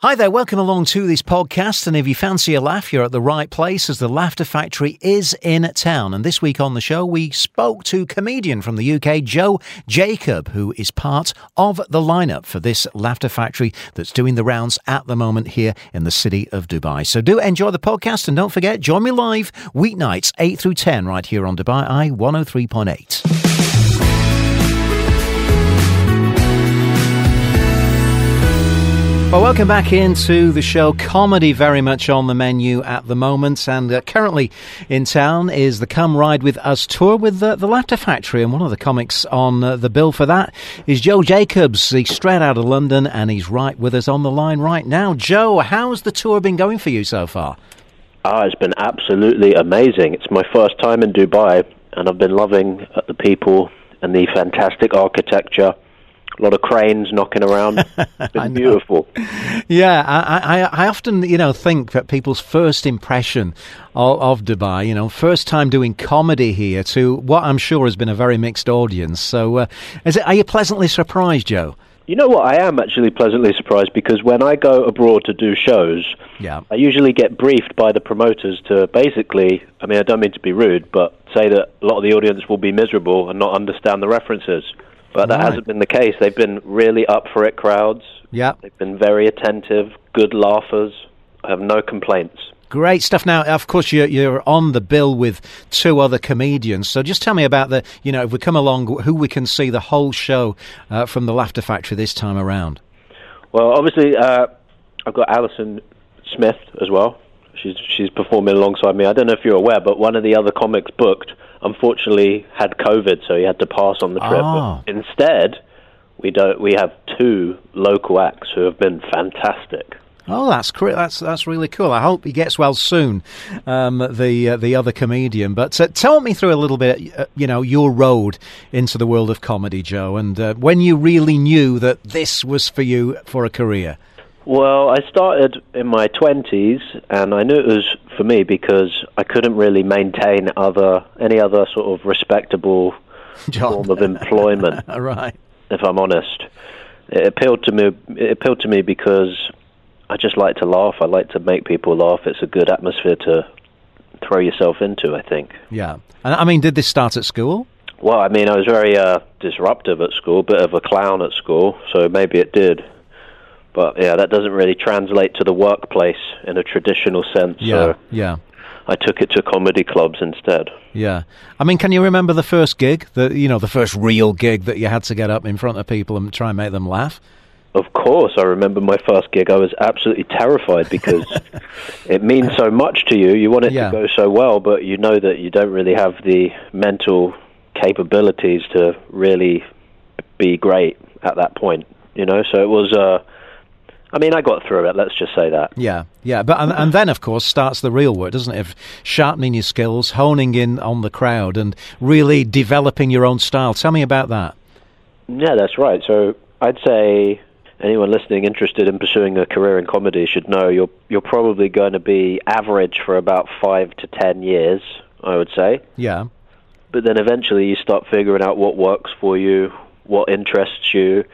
Hi there, welcome along to this podcast. And if you fancy a laugh, you're at the right place as the Laughter Factory is in town. And this week on the show, we spoke to comedian from the UK, Joe Jacob, who is part of the lineup for this Laughter Factory that's doing the rounds at the moment here in the city of Dubai. So do enjoy the podcast and don't forget, join me live weeknights 8 through 10 right here on Dubai Eye 103.8. Well, welcome back into the show. Comedy very much on the menu at the moment, and uh, currently in town is the Come Ride with Us tour with uh, the Laughter Factory, and one of the comics on uh, the bill for that is Joe Jacobs. He's straight out of London, and he's right with us on the line right now. Joe, how's the tour been going for you so far? Ah, it's been absolutely amazing. It's my first time in Dubai, and I've been loving uh, the people and the fantastic architecture a lot of cranes knocking around. It's been beautiful. Yeah, I, I, I, often, you know, think that people's first impression of, of, Dubai, you know, first time doing comedy here to what I'm sure has been a very mixed audience. So, uh, is it, are you pleasantly surprised, Joe? You know what? I am actually pleasantly surprised because when I go abroad to do shows, yeah. I usually get briefed by the promoters to basically, I mean, I don't mean to be rude, but say that a lot of the audience will be miserable and not understand the references. But that right. hasn't been the case. They've been really up for it crowds. Yeah. They've been very attentive, good laughers. I have no complaints. Great stuff. Now, of course, you're, you're on the bill with two other comedians. So just tell me about the, you know, if we come along, who we can see the whole show uh, from the Laughter Factory this time around. Well, obviously, uh, I've got Alison Smith as well. She's she's performing alongside me. I don't know if you're aware, but one of the other comics booked unfortunately had COVID, so he had to pass on the trip. Oh. Instead, we don't. We have two local acts who have been fantastic. Oh, that's. That's that's really cool. I hope he gets well soon. Um, the uh, the other comedian, but uh, tell me through a little bit. Uh, you know your road into the world of comedy, Joe, and uh, when you really knew that this was for you for a career. Well, I started in my 20s, and I knew it was for me because I couldn't really maintain other any other sort of respectable Job. form of employment. right. If I'm honest, it appealed to me. It appealed to me because I just like to laugh. I like to make people laugh. It's a good atmosphere to throw yourself into. I think. Yeah, and I mean, did this start at school? Well, I mean, I was very uh, disruptive at school, bit of a clown at school, so maybe it did. But yeah, that doesn't really translate to the workplace in a traditional sense. Yeah, so yeah. I took it to comedy clubs instead. Yeah, I mean, can you remember the first gig, the you know, the first real gig that you had to get up in front of people and try and make them laugh? Of course, I remember my first gig. I was absolutely terrified because it means so much to you. You want it Yeah. to go so well, but you know that you don't really have the mental capabilities to really be great at that point. You know, so it was. Uh, I mean, I got through it. Let's just say that. Yeah, yeah, but and, and then of course starts the real work, doesn't it? Of sharpening your skills, honing in on the crowd, and really developing your own style. Tell me about that. Yeah, that's right. So I'd say anyone listening interested in pursuing a career in comedy should know you're you're probably going to be average for about five to ten years. I would say, Yeah, but then eventually you start figuring out what works for you, what interests you,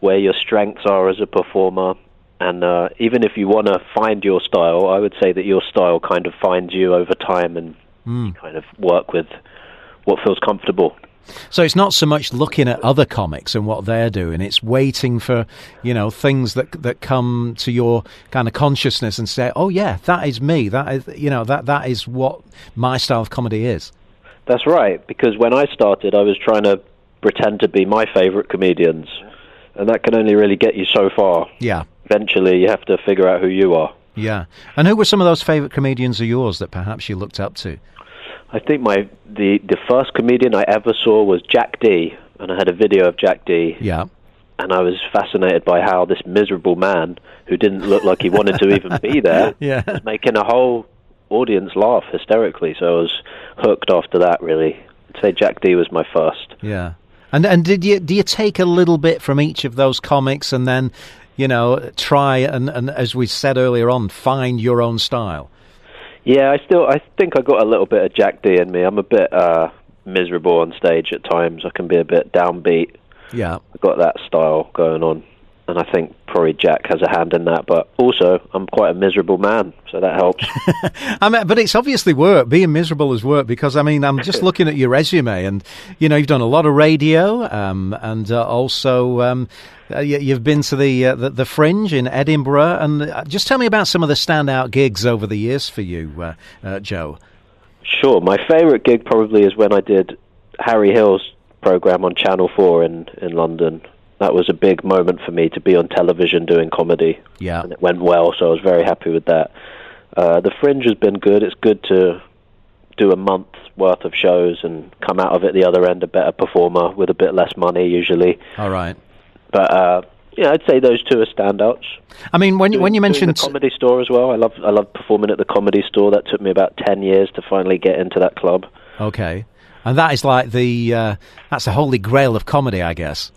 where your strengths are as a performer. And uh, even if you want to find your style, I would say that your style kind of finds you over time and you kind of work with what feels comfortable. So it's not so much looking at other comics and what they're doing; it's waiting for you know things that that come to your kind of consciousness and say, "Oh yeah, that is me. That is you know that that is what my style of comedy is." That's right, because when I started, I was trying to pretend to be my favorite comedians, and that can only really get you so far. Yeah, Eventually, you have to figure out who you are. yeah. And who were some of those favourite comedians of yours that perhaps you looked up to? I think my the the first comedian I ever saw was Jack Dee, and I had a video of Jack Dee, Yeah, and I was fascinated by how this miserable man who didn't look like he wanted to even be there Yeah. was making a whole audience laugh hysterically. So I was hooked after that. Really, I'd say Jack Dee was my first. yeah. And and did you do you take a little bit from each of those comics and then you know try and and as we said earlier on find your own style? Yeah, I still I think I got a little bit of Jack Dee in me. I'm a bit uh miserable on stage at times. I can be a bit downbeat. Yeah. I've got that style going on. And I think probably Jack has a hand in that, but also I'm quite a miserable man, so that helps. I mean, but it's obviously work. Being miserable is work because I mean, I'm just looking at your resume, and you know, you've done a lot of radio, um, and uh, also um, uh, you, have been to the, uh, the, the Fringe in Edinburgh, and uh, just tell me about some of the standout gigs over the years for you, uh, uh, Joe. Sure, my favourite gig probably is when I did Harry Hill's program on Channel Four in in London that was a big moment for me to be on television doing comedy. Yeah, and it went well, so I was very happy with that. Uh, the Fringe has been good. It's good to do a month's worth of shows and come out of it the other end a better performer with a bit less money usually. All right, but uh, yeah, I'd say those two are standouts. I mean, when doing, when you mentioned the comedy store as well, I love I love performing at the comedy store. That took me about ten years to finally get into that club. Okay, and that is like the uh, that's the holy grail of comedy, I guess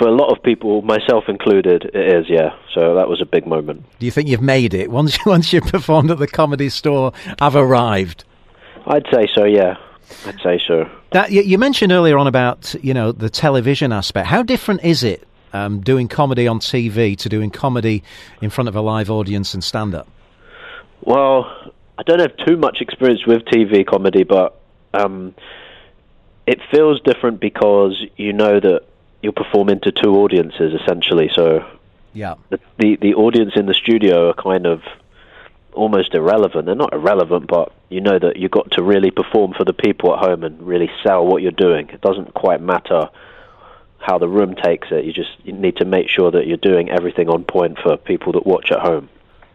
for a lot of people, myself included, it is. Yeah, so that was a big moment. Do you think you've made it once once you performed at the comedy store? I've arrived. I'd say so. Yeah, I'd say so. Now, you mentioned earlier on about you know the television aspect. How different is it um, doing comedy on TV to doing comedy in front of a live audience and stand up? Well, I don't have too much experience with TV comedy, but um, it feels different because you know that you perform into two audiences essentially. So yeah, the, the the audience in the studio are kind of almost irrelevant. They're not irrelevant, but you know that you've got to really perform for the people at home and really sell what you're doing. It doesn't quite matter how the room takes it. You just you need to make sure that you're doing everything on point for people that watch at home.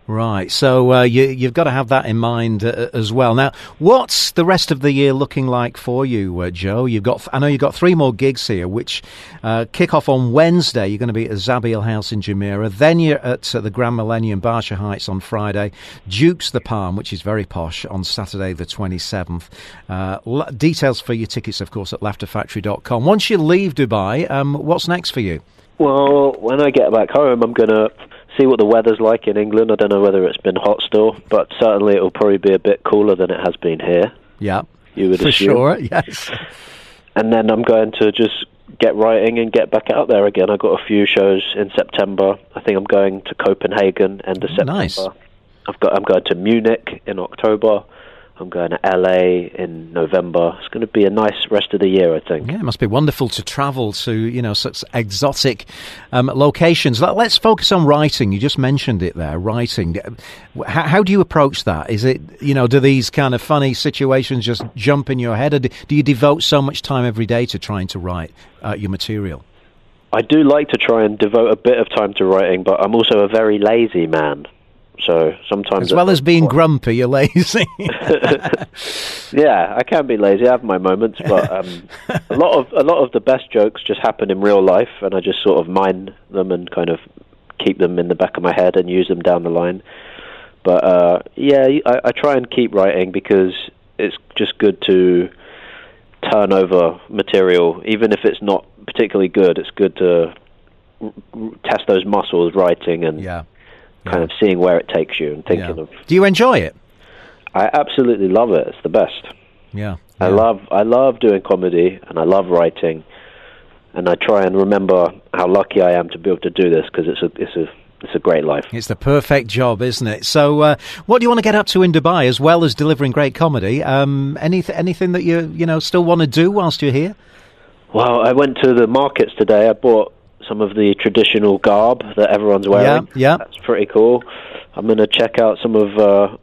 Right. So uh, you, have got to have that in mind uh, as well. Now, what's the rest of the year looking like for you, uh, Joe? You've got, I know you've got three more gigs here, which uh, kick off on Wednesday. You're going to be at Zabeel House in Jumeirah. Then you're at the Grand Millennium Barsha Heights on Friday. Duke's the Palm, which is very posh, on Saturday the 27th. Uh, details for your tickets, of course, at laughterfactory.com. Once you leave Dubai, um, what's next for you? Well, when I get back home, I'm going to see what the weather's like in England. I don't know whether it's been hot still, but certainly it will probably be a bit cooler than it has been here. Yeah, you would for assume. sure. Yes. And then I'm going to just get writing and get back out there again. I've got a few shows in September. I think I'm going to Copenhagen end of September. Nice. I've got I'm going to Munich in October. I'm going to LA in November. It's going to be a nice rest of the year, I think. Yeah, it must be wonderful to travel to you know such exotic um, locations. Let, us focus on writing. You just mentioned it there, writing. How, how, do you approach that? Is it you know do these kind of funny situations just jump in your head, or do, do you devote so much time every day to trying to write uh, your material? I do like to try and devote a bit of time to writing, but I'm also a very lazy man. So sometimes, as well as being grumpy, you're lazy. yeah, I can be lazy. I have my moments, but um, a lot of a lot of the best jokes just happen in real life, and I just sort of mine them and kind of keep them in the back of my head and use them down the line. But uh, yeah, I, I try and keep writing because it's just good to turn over material, even if it's not particularly good. It's good to test those muscles writing and yeah kind of seeing where it takes you and thinking of. Do you enjoy it? I absolutely love it. It's the best. Yeah, I love I love doing comedy and I love writing, and I try and remember how lucky I am to be able to do this because it's a it's a it's a great life. It's the perfect job, isn't it? So, uh, what do you want to get up to in Dubai, as well as delivering great comedy? Um, anything anything that you you know still want to do whilst you're here? Well, I went to the markets today. I bought some of the traditional garb that everyone's wearing. Yeah, yeah. That's pretty cool. I'm going to check out some of. Uh,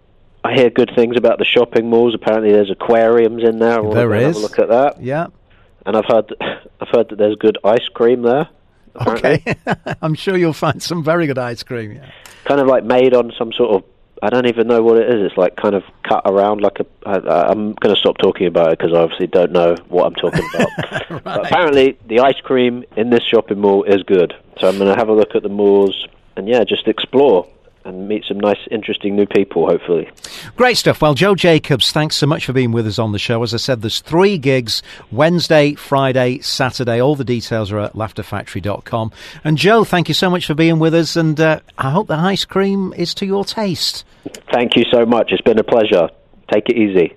I hear good things about the shopping malls. Apparently, there's aquariums in there. I there is. Have a look at that. Yeah. And I've heard, I've heard that there's good ice cream there. Apparently. Okay, I'm sure you'll find some very good ice cream. Yeah. Kind of like made on some sort of I don't even know what it is. It's like kind of cut around like a. I, I'm going to stop talking about it because I obviously don't know what I'm talking about. right. But apparently, the ice cream in this shopping mall is good. So I'm going to have a look at the malls and yeah, just explore and meet some nice, interesting new people, hopefully. Great stuff. Well, Joe Jacobs, thanks so much for being with us on the show. As I said, there's three gigs Wednesday, Friday, Saturday. All the details are at laughterfactory.com. And Joe, thank you so much for being with us, and uh, I hope the ice cream is to your taste. Thank you so much. It's been a pleasure. Take it easy.